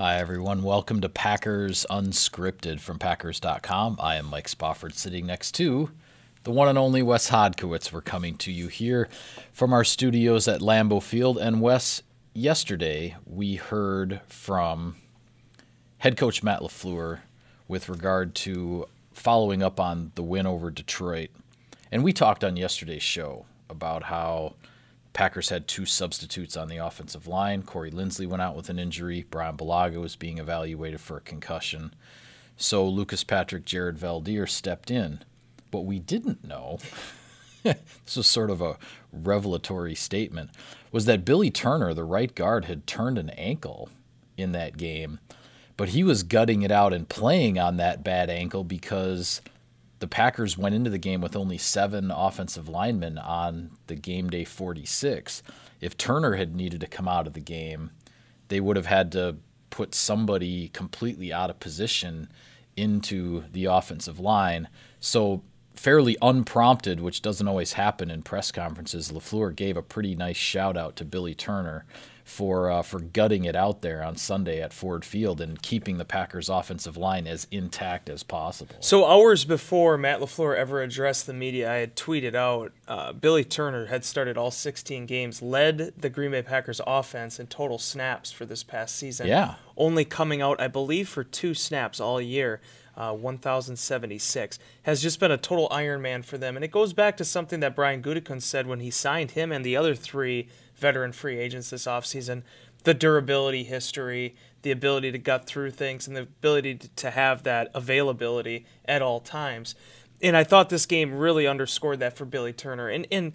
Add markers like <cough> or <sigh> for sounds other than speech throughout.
Hi, everyone. Welcome to Packers Unscripted from Packers.com. I am Mike Spofford, sitting next to the one and only Wes Hodkiewicz. We're coming to you here from our studios at Lambeau Field. And Wes, yesterday we heard from head coach Matt LaFleur with regard to following up on the win over Detroit. And we talked on yesterday's show about how Packers had two substitutes on the offensive line. Corey Linsley went out with an injury. Brian Bulaga was being evaluated for a concussion. So Lucas Patrick, Jared Veldheer stepped in. What we didn't know, <laughs> this was sort of a revelatory statement, was that Billy Turner, the right guard, had turned an ankle in that game, but he was gutting it out and playing on that bad ankle because – the Packers went into the game with only seven offensive linemen on the game day 46. If Turner had needed to come out of the game, they would have had to put somebody completely out of position into the offensive line. So, fairly unprompted, which doesn't always happen in press conferences, LaFleur gave a pretty nice shout out to Billy Turner for uh, for gutting it out there on Sunday at Ford Field and keeping the Packers' offensive line as intact as possible. So hours before Matt LaFleur ever addressed the media, I had tweeted out uh, Billy Turner had started all 16 games, led the Green Bay Packers offense in total snaps for this past season. Yeah, only coming out, I believe, for two snaps all year. Uh, 1,076 has just been a total Iron Man for them, and it goes back to something that Brian Gutekunst said when he signed him and the other three veteran free agents this offseason the durability history, the ability to gut through things, and the ability to have that availability at all times. And I thought this game really underscored that for Billy Turner. And, and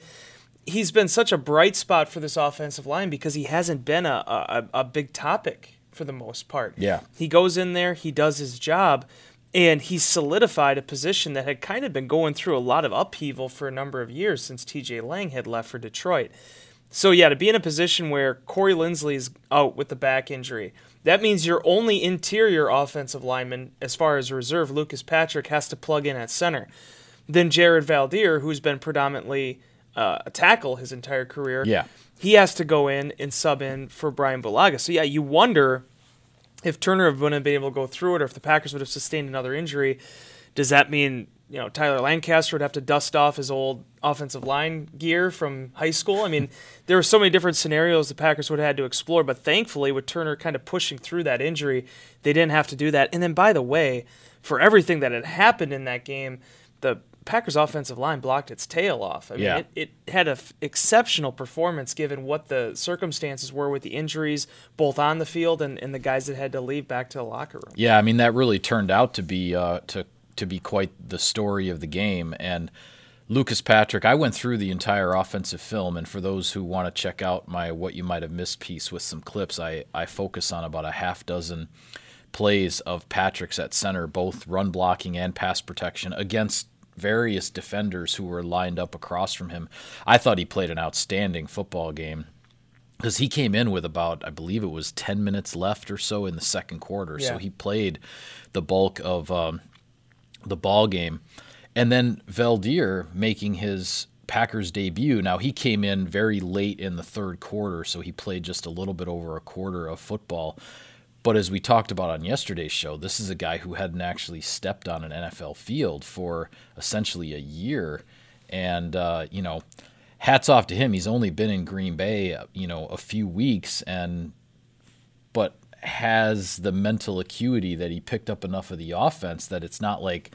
he's been such a bright spot for this offensive line because he hasn't been a, a, a big topic for the most part. Yeah. He goes in there, he does his job, and he solidified a position that had kind of been going through a lot of upheaval for a number of years since TJ Lang had left for Detroit. So yeah, to be in a position where Corey Linsley is out with the back injury, that means your only interior offensive lineman, as far as reserve, Lucas Patrick, has to plug in at center. Then Jared Veldheer, who's been predominantly uh, a tackle his entire career, yeah, he has to go in and sub in for Brian Bulaga. So yeah, you wonder if Turner wouldn't have been able to go through it, or if the Packers would have sustained another injury. Does that mean you know Tyler Lancaster would have to dust off his old offensive line gear from high school. I mean, <laughs> there were so many different scenarios the Packers would have had to explore, but thankfully with Turner kind of pushing through that injury, they didn't have to do that. And then by the way, for everything that had happened in that game, the Packers offensive line blocked its tail off. I mean, yeah. it, it had an f- exceptional performance given what the circumstances were with the injuries, both on the field and, and the guys that had to leave back to the locker room. Yeah, I mean, that really turned out to be uh, to to be quite the story of the game. And Lucas Patrick, I went through the entire offensive film, and for those who want to check out my what you might have missed piece with some clips, I, I focus on about a half dozen plays of Patrick's at center, both run blocking and pass protection against various defenders who were lined up across from him. I thought he played an outstanding football game because he came in with about, I believe it was 10 minutes left or so in the second quarter. Yeah. So he played the bulk of um, the ball game. And then Veldheer making his Packers debut. Now he came in very late in the third quarter, so he played just a little bit over a quarter of football. But as we talked about on yesterday's show, this is a guy who hadn't actually stepped on an NFL field for essentially a year. And, uh, you know, hats off to him. He's only been in Green Bay, you know, a few weeks, and but has the mental acuity that he picked up enough of the offense that it's not like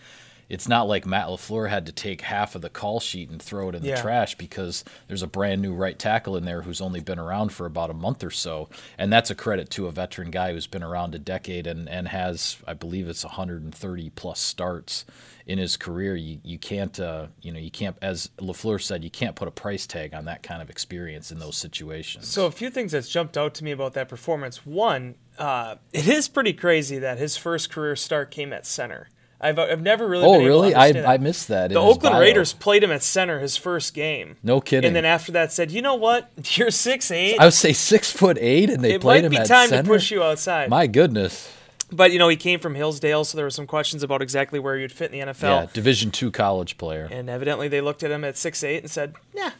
it's not like Matt LaFleur had to take half of the call sheet and throw it in the yeah. trash because there's a brand new right tackle in there who's only been around for about a month or so. And that's a credit to a veteran guy who's been around a decade and, and has, I believe it's 130 plus starts in his career. You, you can't, uh, you know, you can't, as LaFleur said, you can't put a price tag on that kind of experience in those situations. So a few things that's jumped out to me about that performance. One, uh, it is pretty crazy that his first career start came at center. I've, I've never really. Oh, really? I, I missed that. The Oakland bio. Raiders played him at center his first game. No kidding. And then after that, said, "You know what? <laughs> You're six eight. I would say six foot eight, and they it played him at center. It might be time to push you outside. My goodness. But you know, he came from Hillsdale, so there were some questions about exactly where he'd fit in the NFL. Yeah, Division two college player. And evidently, they looked at him at six eight and said, "Yeah,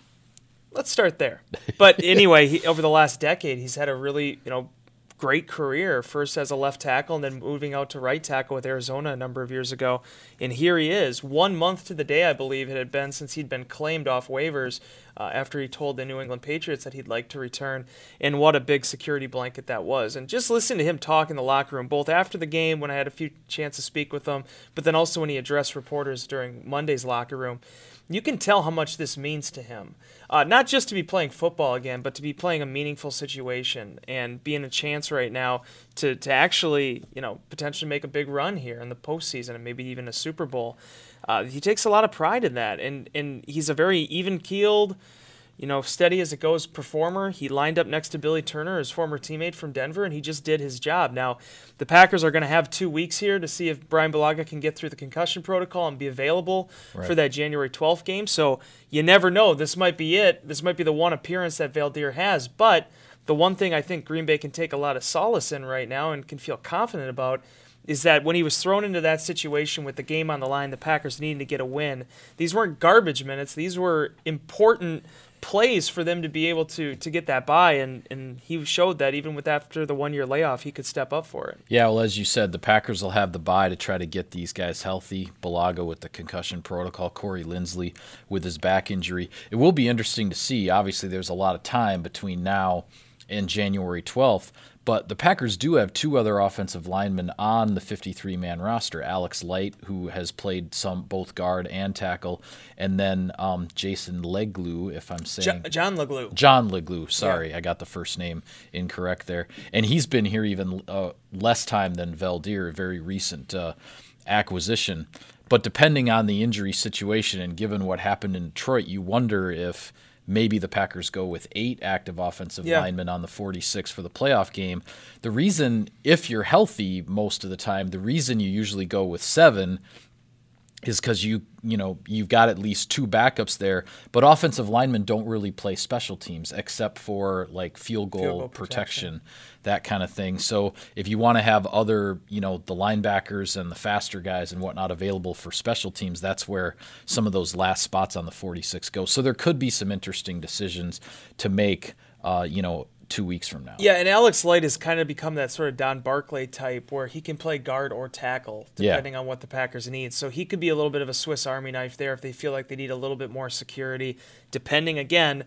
let's start there." But <laughs> anyway, he, over the last decade, he's had a really you know great career, first as a left tackle and then moving out to right tackle with Arizona a number of years ago. And here he is, one month to the day, I believe it had been since he'd been claimed off waivers uh, after he told the New England Patriots that he'd like to return. And what a big security blanket that was. And just listen to him talk in the locker room, both after the game when I had a few chances to speak with him, but then also when he addressed reporters during Monday's locker room you can tell how much this means to him. Uh, not just to be playing football again, but to be playing a meaningful situation and being a chance right now to, to actually, you know, potentially make a big run here in the postseason and maybe even a Super Bowl. Uh, he takes a lot of pride in that, and, and he's a very even keeled, you know, steady as it goes performer. He lined up next to Billy Turner, his former teammate from Denver, and he just did his job. Now, the Packers are going to have two weeks here to see if Brian Bulaga can get through the concussion protocol and be available right. for that January 12th game. So you never know. This might be it. This might be the one appearance that Veldheer has. But the one thing I think Green Bay can take a lot of solace in right now and can feel confident about is that when he was thrown into that situation with the game on the line, the Packers needing to get a win, these weren't garbage minutes. These were important plays for them to be able to to get that bye and and he showed that even with after the one year layoff he could step up for it. Yeah, well as you said, the Packers will have the bye to try to get these guys healthy. Bulaga with the concussion protocol, Corey Linsley with his back injury. It will be interesting to see. Obviously there's a lot of time between now and January 12th, but the Packers do have two other offensive linemen on the 53 man roster Alex Light, who has played some both guard and tackle, and then um, Jason Leglue, if I'm saying. Jo- John Leglue. John Leglue. Sorry, yeah. I got the first name incorrect there. And he's been here even uh, less time than Veldheer, a very recent uh, acquisition. But depending on the injury situation and given what happened in Detroit, you wonder if maybe the Packers go with eight active offensive yeah. linemen on the 46 for the playoff game. The reason, if you're healthy most of the time, the reason you usually go with seven is because you you know you've got at least two backups there but offensive linemen don't really play special teams except for like field goal, field goal protection. protection. that kind of thing so if you want to have other you know the linebackers and the faster guys and whatnot available for special teams that's where some of those last spots on the 46 go so there could be some interesting decisions to make uh, you know two weeks from now. Yeah, and Alex Light has kind of become that sort of Don Barclay type where he can play guard or tackle depending yeah. on what the Packers need. So he could be a little bit of a Swiss Army knife there if they feel like they need a little bit more security. Depending again,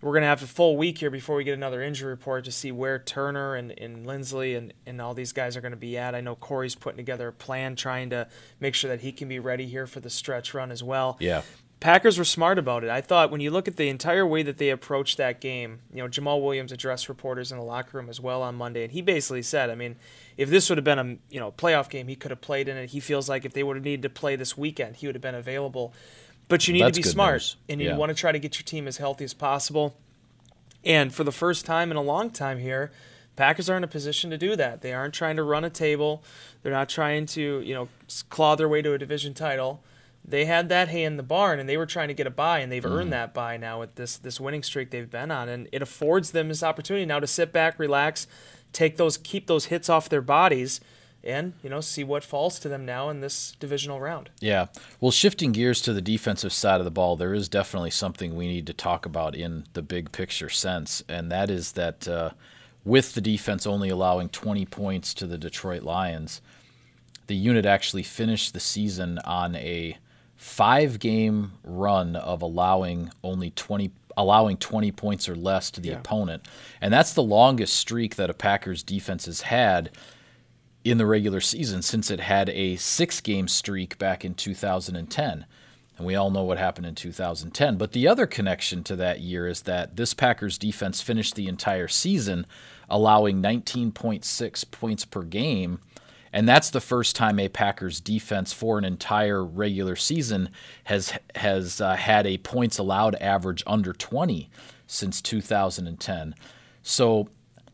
we're going to have a full week here before we get another injury report to see where Turner and, and Linsley and, and all these guys are going to be at. I know Corey's putting together a plan trying to make sure that he can be ready here for the stretch run as well. Yeah. Packers were smart about it. I thought when you look at the entire way that they approached that game, you know, Jamaal Williams addressed reporters in the locker room as well on Monday, and he basically said, I mean, if this would have been a you know playoff game, he could have played in it. He feels like if they would have needed to play this weekend, he would have been available. But you need That's to be smart, news. and you yeah. want to try to get your team as healthy as possible. And for the first time in a long time here, Packers are in a position to do that. They aren't trying to run a table. They're not trying to you know claw their way to a division title they had that hay in the barn and they were trying to get a bye and they've mm. earned that bye now with this this winning streak they've been on and it affords them this opportunity now to sit back relax take those keep those hits off their bodies and you know see what falls to them now in this divisional round yeah well shifting gears to the defensive side of the ball there is definitely something we need to talk about in the big picture sense and that is that uh, with the defense only allowing 20 points to the detroit lions the unit actually finished the season on a five game run of allowing only 20 allowing 20 points or less to the yeah. opponent. And that's the longest streak that a Packers defense has had in the regular season since it had a six game streak back in 2010. And we all know what happened in 2010. But the other connection to that year is that this Packers defense finished the entire season allowing 19.6 points per game and that's the first time a Packers defense for an entire regular season has has uh, had a points allowed average under 20 since 2010. So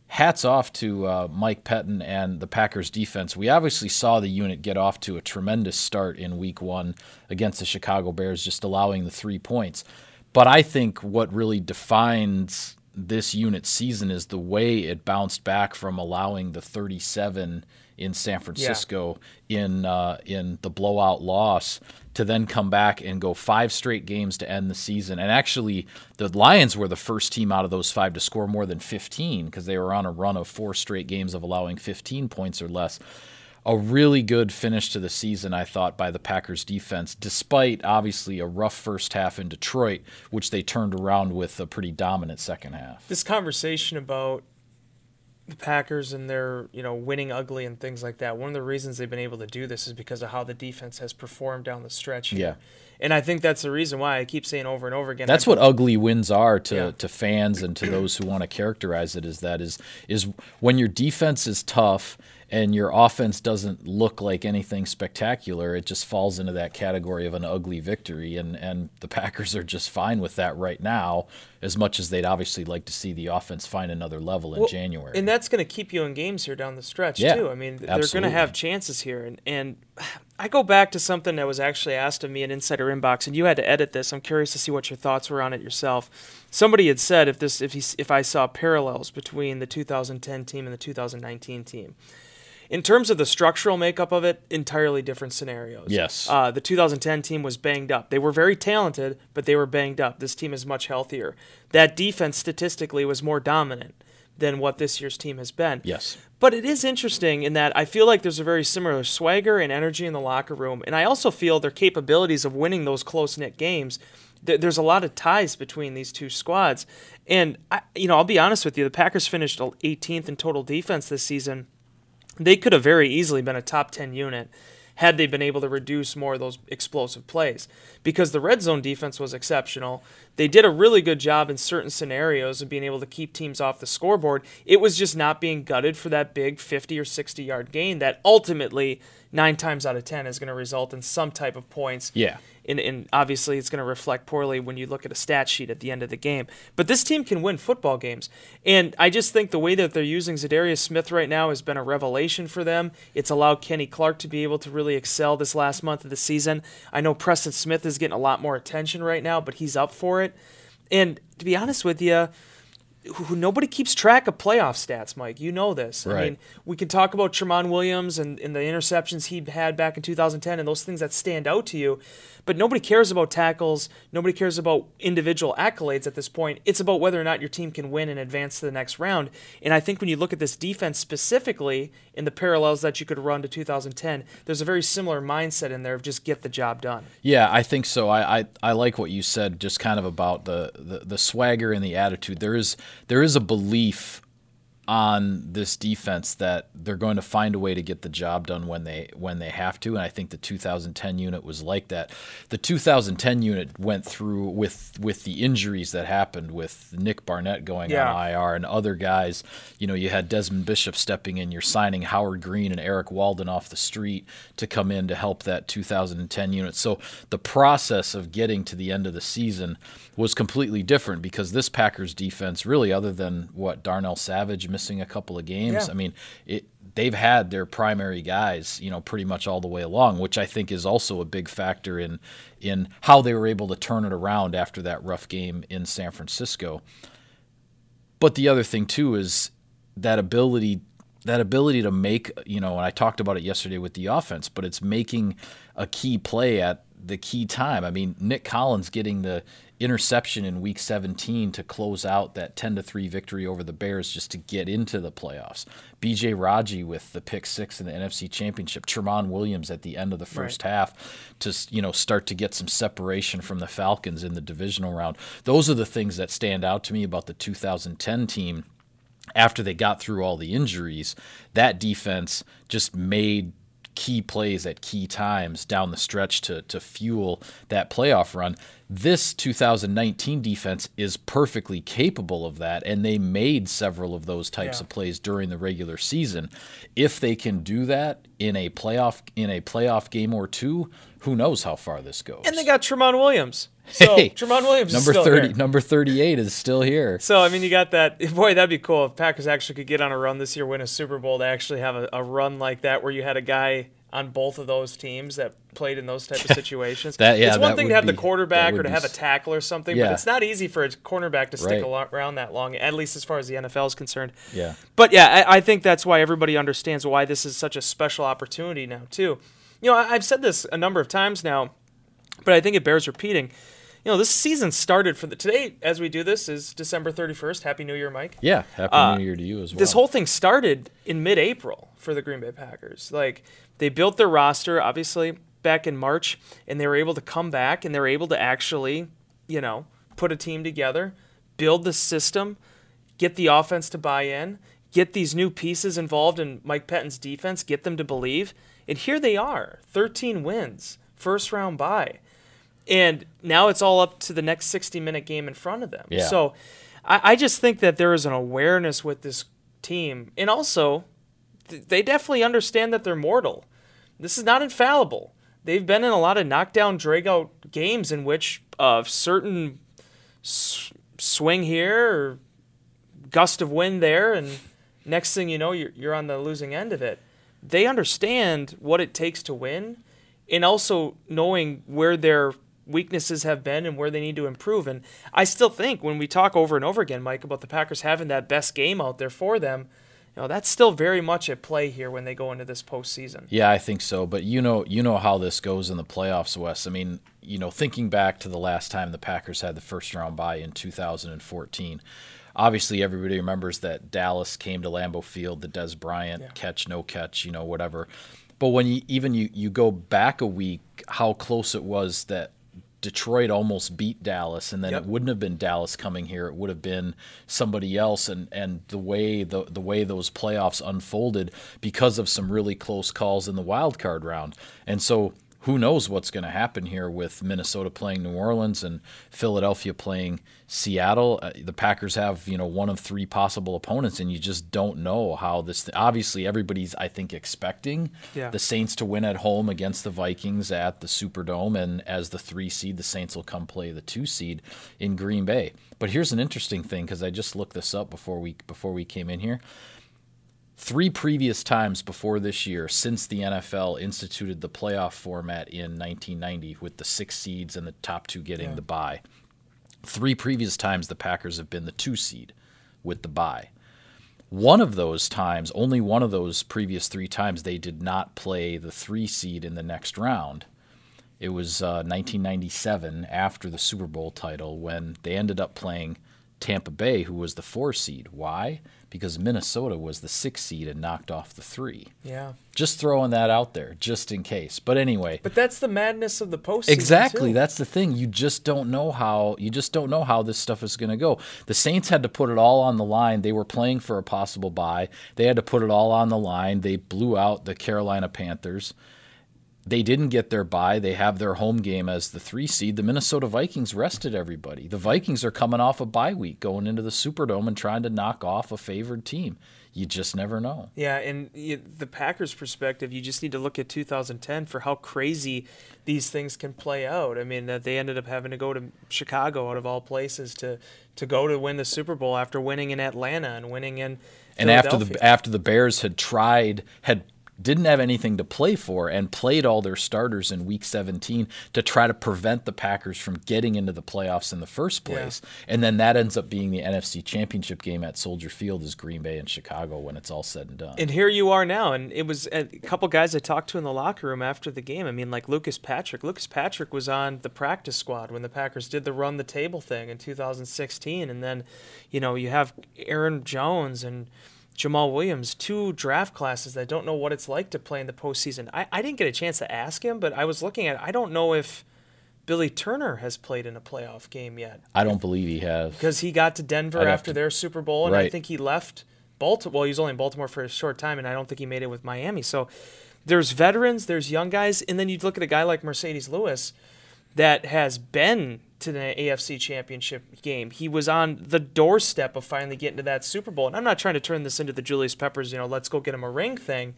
hats off to uh, Mike Pettine and the Packers defense. We obviously saw the unit get off to a tremendous start in week 1 against the Chicago Bears just allowing the 3 points. But I think what really defines this unit season is the way it bounced back from allowing the 37 in San Francisco yeah. in uh, in the blowout loss to then come back and go five straight games to end the season. And actually, the Lions were the first team out of those five to score more than 15 because they were on a run of four straight games of allowing 15 points or less. A really good finish to the season, I thought, by the Packers defense, despite obviously a rough first half in Detroit, which they turned around with a pretty dominant second half. This conversation about the Packers and their, you know, winning ugly and things like that. One of the reasons they've been able to do this is because of how the defense has performed down the stretch. Here. Yeah. And I think that's the reason why I keep saying over and over again. That's what ugly wins are to, yeah. to fans and to those who want to characterize it as that is is when your defense is tough and your offense doesn't look like anything spectacular, it just falls into that category of an ugly victory. And, and the <laughs> Packers are just fine with that right now, as much as they'd obviously like to see the offense find another level in well, January. And that's going to keep you in games here down the stretch, yeah, too. I mean, they're going to have chances here. And, and I go back to something that was actually asked of me in Insider Inbox, and you had to edit this. I'm curious to see what your thoughts were on it yourself. Somebody had said if this if he, if I saw parallels between the 2010 team and the 2019 team. In terms of the structural makeup of it, entirely different scenarios. Yes. Uh, the 2010 team was banged up. They were very talented, but they were banged up. This team is much healthier. That defense statistically was more dominant than what this year's team has been. Yes. But it is interesting in that I feel like there's a very similar swagger and energy in the locker room. And I also feel their capabilities of winning those close knit games. there's a lot of ties between these two squads. And, I, you know, I'll be honest with you, the Packers finished 18th in total defense this season they could have very easily been a top 10 unit had they been able to reduce more of those explosive plays because the red zone defense was exceptional. They did a really good job in certain scenarios of being able to keep teams off the scoreboard. It was just not being gutted for that big 50 or 60 yard gain that ultimately, nine times out of 10, is going to result in some type of points. Yeah and, and obviously it's going to reflect poorly when you look at a stat sheet at the end of the game. But this team can win football games, and I just think the way that they're using Za'Darius Smith right now has been a revelation for them. It's allowed Kenny Clark to be able to really excel this last month of the season. I know Preston Smith is getting a lot more attention right now, but he's up for it. And to be honest with you who nobody keeps track of playoff stats, Mike. You know this. Right. I mean, we can talk about Tramon Williams and, and the interceptions he had back in 2010 and those things that stand out to you. But nobody cares about tackles. Nobody cares about individual accolades at this point. It's about whether or not your team can win and advance to the next round. And I think when you look at this defense specifically in the parallels that you could run to 2010, there's a very similar mindset in there of just get the job done. Yeah, I think so. I, I, I like what you said, just kind of about the, the, the swagger and the attitude. There is there is a belief on this defense that they're going to find a way to get the job done when they when they have to and I think the 2010 unit was like that. The 2010 unit went through with with the injuries that happened with Nick Barnett going yeah. on IR and other guys, you know, you had Desmond Bishop stepping in, you're signing Howard Green and Erik Walden off the street to come in to help that 2010 unit. So the process of getting to the end of the season was completely different because this Packers defense really other than what Darnell Savage missing a couple of games. Yeah. I mean, it, they've had their primary guys, you know, pretty much all the way along, which I think is also a big factor in in how they were able to turn it around after that rough game in San Francisco. But the other thing too is that ability that ability to make, you know, and I talked about it yesterday with the offense, but it's making a key play at the key time. I mean, Nick Collins getting the interception in week 17 to close out that 10 to 3 victory over the Bears just to get into the playoffs. BJ Raji with the pick 6 in the NFC Championship. Tramon Williams at the end of the first right. half to you know start to get some separation from the Falcons in the divisional round. Those are the things that stand out to me about the 2010 team after they got through all the injuries. That defense just made key plays at key times down the stretch to, to fuel that playoff run. This 2019 defense is perfectly capable of that, and they made several of those types yeah. of plays during the regular season. If they can do that in a playoff in a playoff game or two, who knows how far this goes? And they got Tramon Williams. So hey, Tramon Williams number thirty, here. number thirty-eight is still here. <laughs> So I mean, you got that. Boy, that'd be cool if Packers actually could get on a run this year, win a Super Bowl, to actually have a, a run like that, where you had a guy on both of those teams that played in those type of <laughs> situations. That- yeah, it's one thing to have be- the quarterback or to be have a tackle or something, Yeah. but it's not easy for a cornerback to stick Right. around that long, at least as far as the NFL is concerned. Yeah. But yeah, I, I think that's why everybody understands why this is such a special opportunity now too. You know, I, I've said this a number of times now, but I think it bears repeating. You know, this season started for the today as we do this is December 31st. Happy New Year, Mike. Yeah. Happy Uh, New Year to you as well. This whole thing started in mid-April for the Green Bay Packers. Like they built their roster obviously back in March and they were able to come back and they were able to actually, you know, put a team together, build the system, get the offense to buy in, get these new pieces involved in Mike Pettine's defense, get them to believe. And here they are, 13 wins, first round bye. And now it's all up to the next 60 minute game in front of them. Yeah. So I, I just think that there is an awareness with this team. And also, th- they definitely understand that they're mortal. This is not infallible. They've been in a lot of knockdown, drag out games in which a certain s- swing here or gust of wind there, and next thing you know, you're, you're on the losing end of it. They understand what it takes to win, and also knowing where their weaknesses have been and where they need to improve. And I still think when we talk over and over again, Mike, about the Packers having that best game out there for them, you know, that's still very much at play here when they go into this postseason. Yeah, I think so. But you know, you know how this goes in the playoffs, Wes. I mean, you know, thinking back to the last time the Packers had the first round bye in 2014. Obviously, everybody remembers that Dallas came to Lambeau Field, the Dez Bryant Yeah. catch, no catch, you know, whatever. But when you even you you go back a week, how close it was that Detroit almost beat Dallas, and then Yep. it wouldn't have been Dallas coming here. It would have been somebody else, and and the way the the way those playoffs unfolded because of some really close calls in the wild card round, and so. Who knows what's going to happen here with Minnesota playing New Orleans and Philadelphia playing Seattle? Uh, the Packers have, you know, one of three possible opponents, and you just don't know how this. Obviously, everybody's, I think, expecting Yeah. the Saints to win at home against the Vikings at the Superdome, and as the three seed, the Saints will come play the two seed in Green Bay. But here's an interesting thing because I just looked this up before we before we came in here. Three previous times before this year, since the NFL instituted the playoff format in 1990, with the six seeds and the top two getting Yeah. the bye, three previous times the Packers have been the two seed with the bye. One of those times, only one of those previous three times, they did not play the three seed in the next round. It was uh, 1997 after the Super Bowl title when they ended up playing Tampa Bay, who was the four seed. Why? Because Minnesota was the six seed and knocked off the three. Yeah. Just throwing that out there, just in case. But anyway, But that's the madness of the postseason. Exactly. too. That's the thing. You just don't know how you just don't know how this stuff is going to go. The Saints had to put it all on the line. They were playing for a possible bye. They had to put it all on the line. They blew out the Carolina Panthers. They didn't get their bye. They have their home game as the 3 seed. The Minnesota Vikings rested everybody. The Vikings are coming off a bye week going into the Superdome and trying to knock off a favored team. You just never know. Yeah, and the Packers' perspective, you just need to look at 2010 for how crazy these things can play out. I mean, that they ended up having to go to Chicago out of all places to to go to win the Super Bowl after winning in Atlanta and winning in and after the after the Bears had tried had didn't have anything to play for and played all their starters in week 17 to try to prevent the Packers from getting into the playoffs in the first Yeah. place. And then that ends up being the NFC Championship game at Soldier Field is Green Bay and Chicago when it's all said and done. And here you are now, and it was a couple guys I talked to in the locker room after the game. I mean, like Lucas Patrick. Lucas Patrick was on the practice squad when the Packers did the run the table thing in 2016, and then, you know, you have Aaron Jones and Jamaal Williams, two draft classes that don't know what it's like to play in the postseason. I, I didn't get a chance to ask him, but I was looking at. I don't know if Billy Turner has played in a playoff game yet I don't believe he has. because he got to Denver I'd after to- their Super Bowl, and I think he left Baltimore. Well, he was only in Baltimore for a short time, and I don't think he made it with Miami. So there's veterans, there's young guys, and then you'd look at a guy like Marcedes Lewis that has been to the AFC Championship game. He was on the doorstep of finally getting to that Super Bowl. And I'm not trying to turn this into the Julius Peppers, you know, let's go get him a ring thing.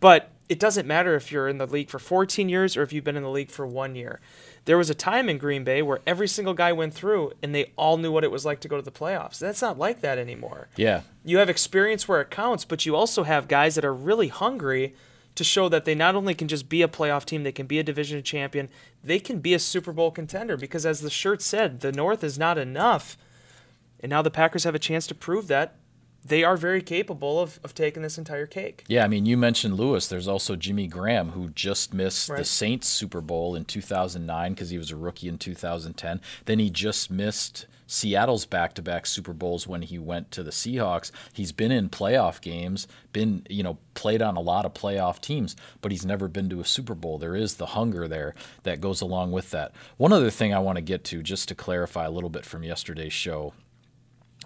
But it doesn't matter if you're in the league for 14 years or if you've been in the league for one year. There was a time in Green Bay where every single guy went through and they all knew what it was like to go to the playoffs. That's not like that anymore. Yeah. You have experience where it counts, but you also have guys that are really hungry to show that they not only can just be a playoff team, they can be a division champion, they can be a Super Bowl contender because as the shirt said, the North is not enough. And now the Packers have a chance to prove that they are very capable of, of taking this entire cake. Yeah, I mean, you mentioned Lewis. There's also Jimmy Graham, who just missed Right. the Saints Super Bowl in 2009 because he was a rookie in 2010. Then he just missed Seattle's back-to-back Super Bowls when he went to the Seahawks. He's been in playoff games, been you know played on a lot of playoff teams, but he's never been to a Super Bowl. There is the hunger there that goes along with that. One other thing I want to get to, just to clarify a little bit from yesterday's show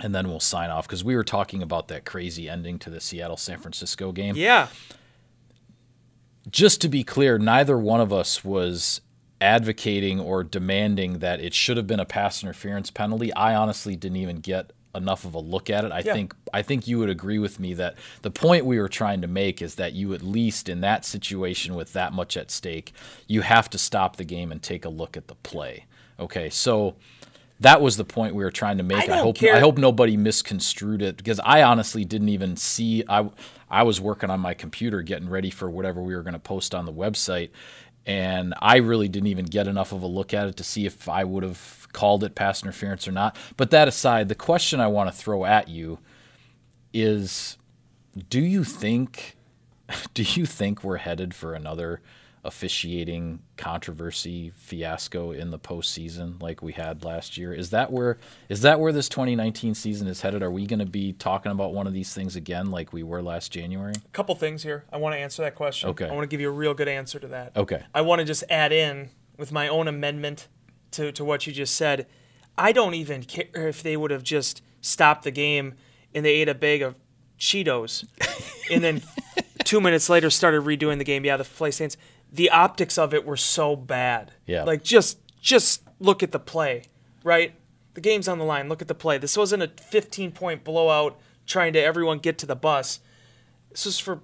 and then we'll sign off because we were talking about that crazy ending to the Seattle San Francisco game. Yeah. Just to be clear, neither one of us was advocating or demanding that it should have been a pass interference penalty. I honestly didn't even get enough of a look at it. I Yeah. think I think you would agree with me that the point we were trying to make is that you at least in that situation with that much at stake, you have to stop the game and take a look at the play. Okay? So that was the point we were trying to make. I I, hope care- I hope nobody misconstrued it because I honestly didn't even see I I was working on my computer getting ready for whatever we were going to post on the website and I really didn't even get enough of a look at it to see if I would have called it pass interference or not. But that aside, the question I want to throw at you is do you think <laughs> do you think we're headed for another officiating controversy fiasco in the postseason like we had last year? Is that where is that where this 2019 season is headed? Are we going to be talking about one of these things again like we were last January? A couple things here. I want to answer that question. Okay. I want to give you a real good answer to that. Okay. I want to just add in with my own amendment to, to what you just said. I don't even care if they would have just stopped the game and they ate a bag of Cheetos and then <laughs> two minutes later started redoing the game. Yeah, the play stains. The optics of it were so bad. Yeah. Like just just look at the play, right? The game's on the line. Look at the play. This wasn't a 15 point blowout trying to everyone get to the bus. This was for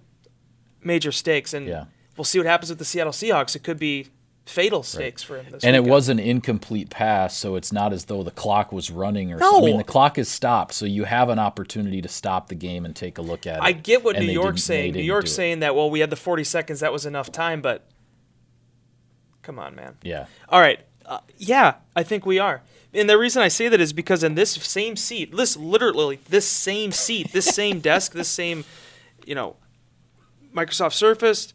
major stakes, and Yeah. we'll see what happens with the Seattle Seahawks. It could be fatal stakes for him. This And it was an incomplete pass, so it's not as though the clock was running or No. something. I mean, the clock is stopped, so you have an opportunity to stop the game and take a look at it. I get what New York's saying. New York's saying that well, we had the 40 seconds. That was enough time, but come on, man. Yeah. All right. Uh, yeah, I think we are. And the reason I say that is because in this same seat, this literally this same seat, this same desk, this same, you know, Microsoft Surface,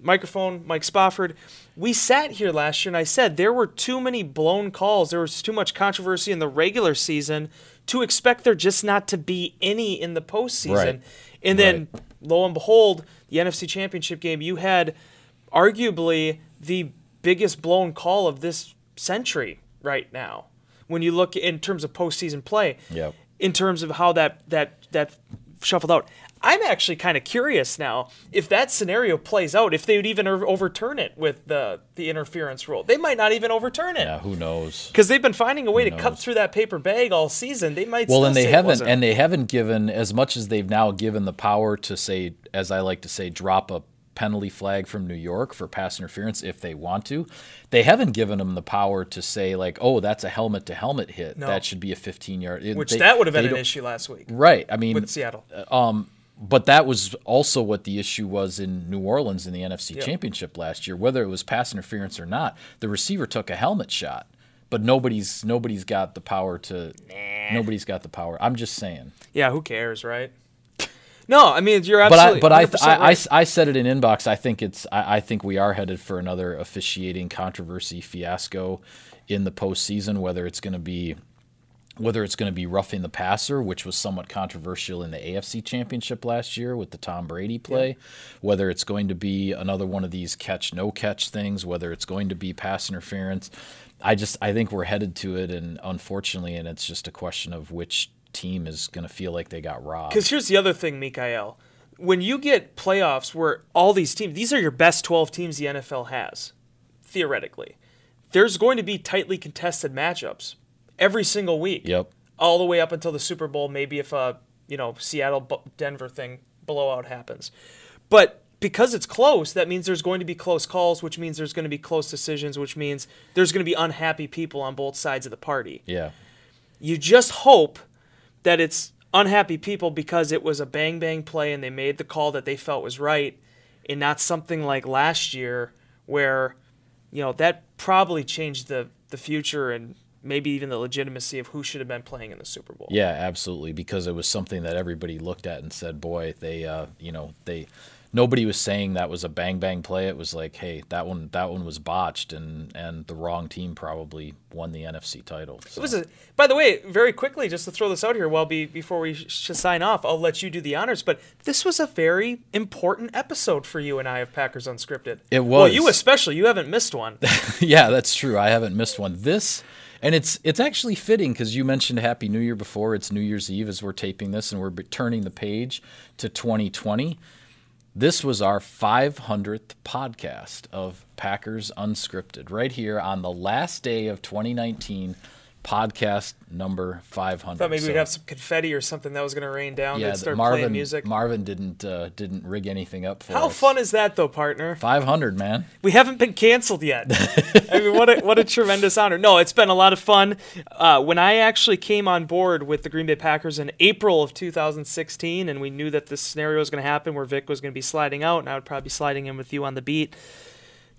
microphone, Mike Spofford, we sat here last year and I said there were too many blown calls. There was too much controversy in the regular season to expect there just not to be any in the postseason. Right. And then lo and behold, the NFC Championship game, you had arguably the biggest blown call of this century right now. When you look in terms of postseason play, Yep. in terms of how that that that shuffled out, I'm actually kind of curious now if that scenario plays out, if they would even overturn it with the the interference rule. They might not even overturn it Yeah, who knows? because they've been finding a way to cut through that paper bag all season. They might Well, and they haven't, and they haven't given as much as they've now given the power to say, as I like to say, drop a penalty flag from New York for pass interference if they want to. They haven't given them the power to say like, oh, that's a helmet to helmet hit. No. That should be a 15 yard. which they- that would have been an issue last week Right. I mean, with Seattle. Uh, um, but that was also what the issue was in New Orleans in the NFC Yeah. Championship last year. Whether it was pass interference or not, the receiver took a helmet shot, but nobody's nobody's got the power to. Nobody's got the power. I'm just saying. Yeah, who cares, right? No, I mean you're But I absolutely. but I, 100% I, I. I said it in inbox. I think it's I, I think we are headed for another officiating controversy fiasco in the postseason. Whether it's going to be whether it's going to be roughing the passer, which was somewhat controversial in the AFC Championship last year with the Tom Brady play, whether it's going to be another one of these catch no catch things, whether it's going to be pass interference. I just I think we're headed to it, and unfortunately, and it's just a question of which team is going to feel like they got robbed. Because here's the other thing, Mikael. When you get playoffs where all these teams, these are your best 12 teams the NFL has, theoretically, there's going to be tightly contested matchups every single week. Yep. All the way up until the Super Bowl, maybe if a, you know, Seattle Denver thing blowout happens. But because it's close, that means there's going to be close calls, which means there's going to be close decisions, which means there's going to be unhappy people on both sides of the party. Yeah. You just hope that it's unhappy people because it was a bang bang play and they made the call that they felt was right and not something like last year where, you know, that probably changed the the future and maybe even the legitimacy of who should have been playing in the Super Bowl. Yeah, absolutely, because it was something that everybody looked at and said, "Boy, they, uh, you know, they." Nobody was saying that was a bang bang play. It was like, hey, that one that one was botched, and and the wrong team probably won the NFC title. So. It was a. By the way, very quickly, just to throw this out here, well, be, before we sh- sign off, I'll let you do the honors. But this was a very important episode for you and I of Packers Unscripted. It was. Well, you especially. You haven't missed one. <laughs> yeah, that's true. I haven't missed one. This and it's it's actually fitting because you mentioned Happy New Year before. It's New Year's Eve as we're taping this, and we're turning the page to 2020. This was our 500th podcast of Packers Unscripted, right here on the last day of 2019 podcast number 500. Thought maybe so, we'd have some confetti or something that was going to rain down. Yeah, start Marvin, playing music. Marvin didn't uh, didn't rig anything up for How us. fun is that, though, partner? 500, man. We haven't been canceled yet. <laughs> I mean, what a what a tremendous honor. No, it's been a lot of fun. Uh, when I actually came on board with the Green Bay Packers in April of 2016, and we knew that this scenario was going to happen, where Vic was going to be sliding out, and I would probably be sliding in with you on the beat.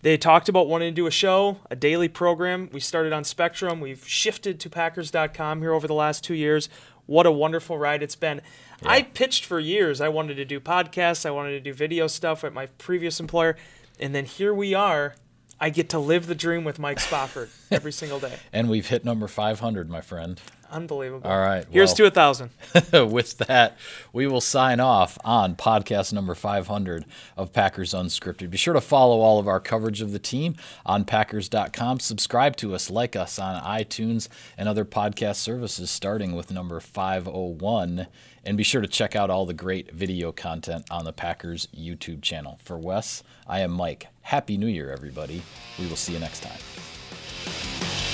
They talked about wanting to do a show, a daily program. We started on Spectrum. We've shifted to Packers.com here over the last two years. What a wonderful ride it's been. Yeah. I pitched for years. I wanted to do podcasts, I wanted to do video stuff at my previous employer. And then here we are. I get to live the dream with Mike Spofford <laughs> every single day. And we've hit number 500, my friend. Unbelievable. All right. Here's well, to a thousand. <laughs> with that, we will sign off on podcast number 500 of Packers Unscripted. Be sure to follow all of our coverage of the team on Packers.com. Subscribe to us, like us on iTunes and other podcast services, starting with number 501. And be sure to check out all the great video content on the Packers YouTube channel. For Wes, I am Mike. Happy New Year, everybody. We will see you next time.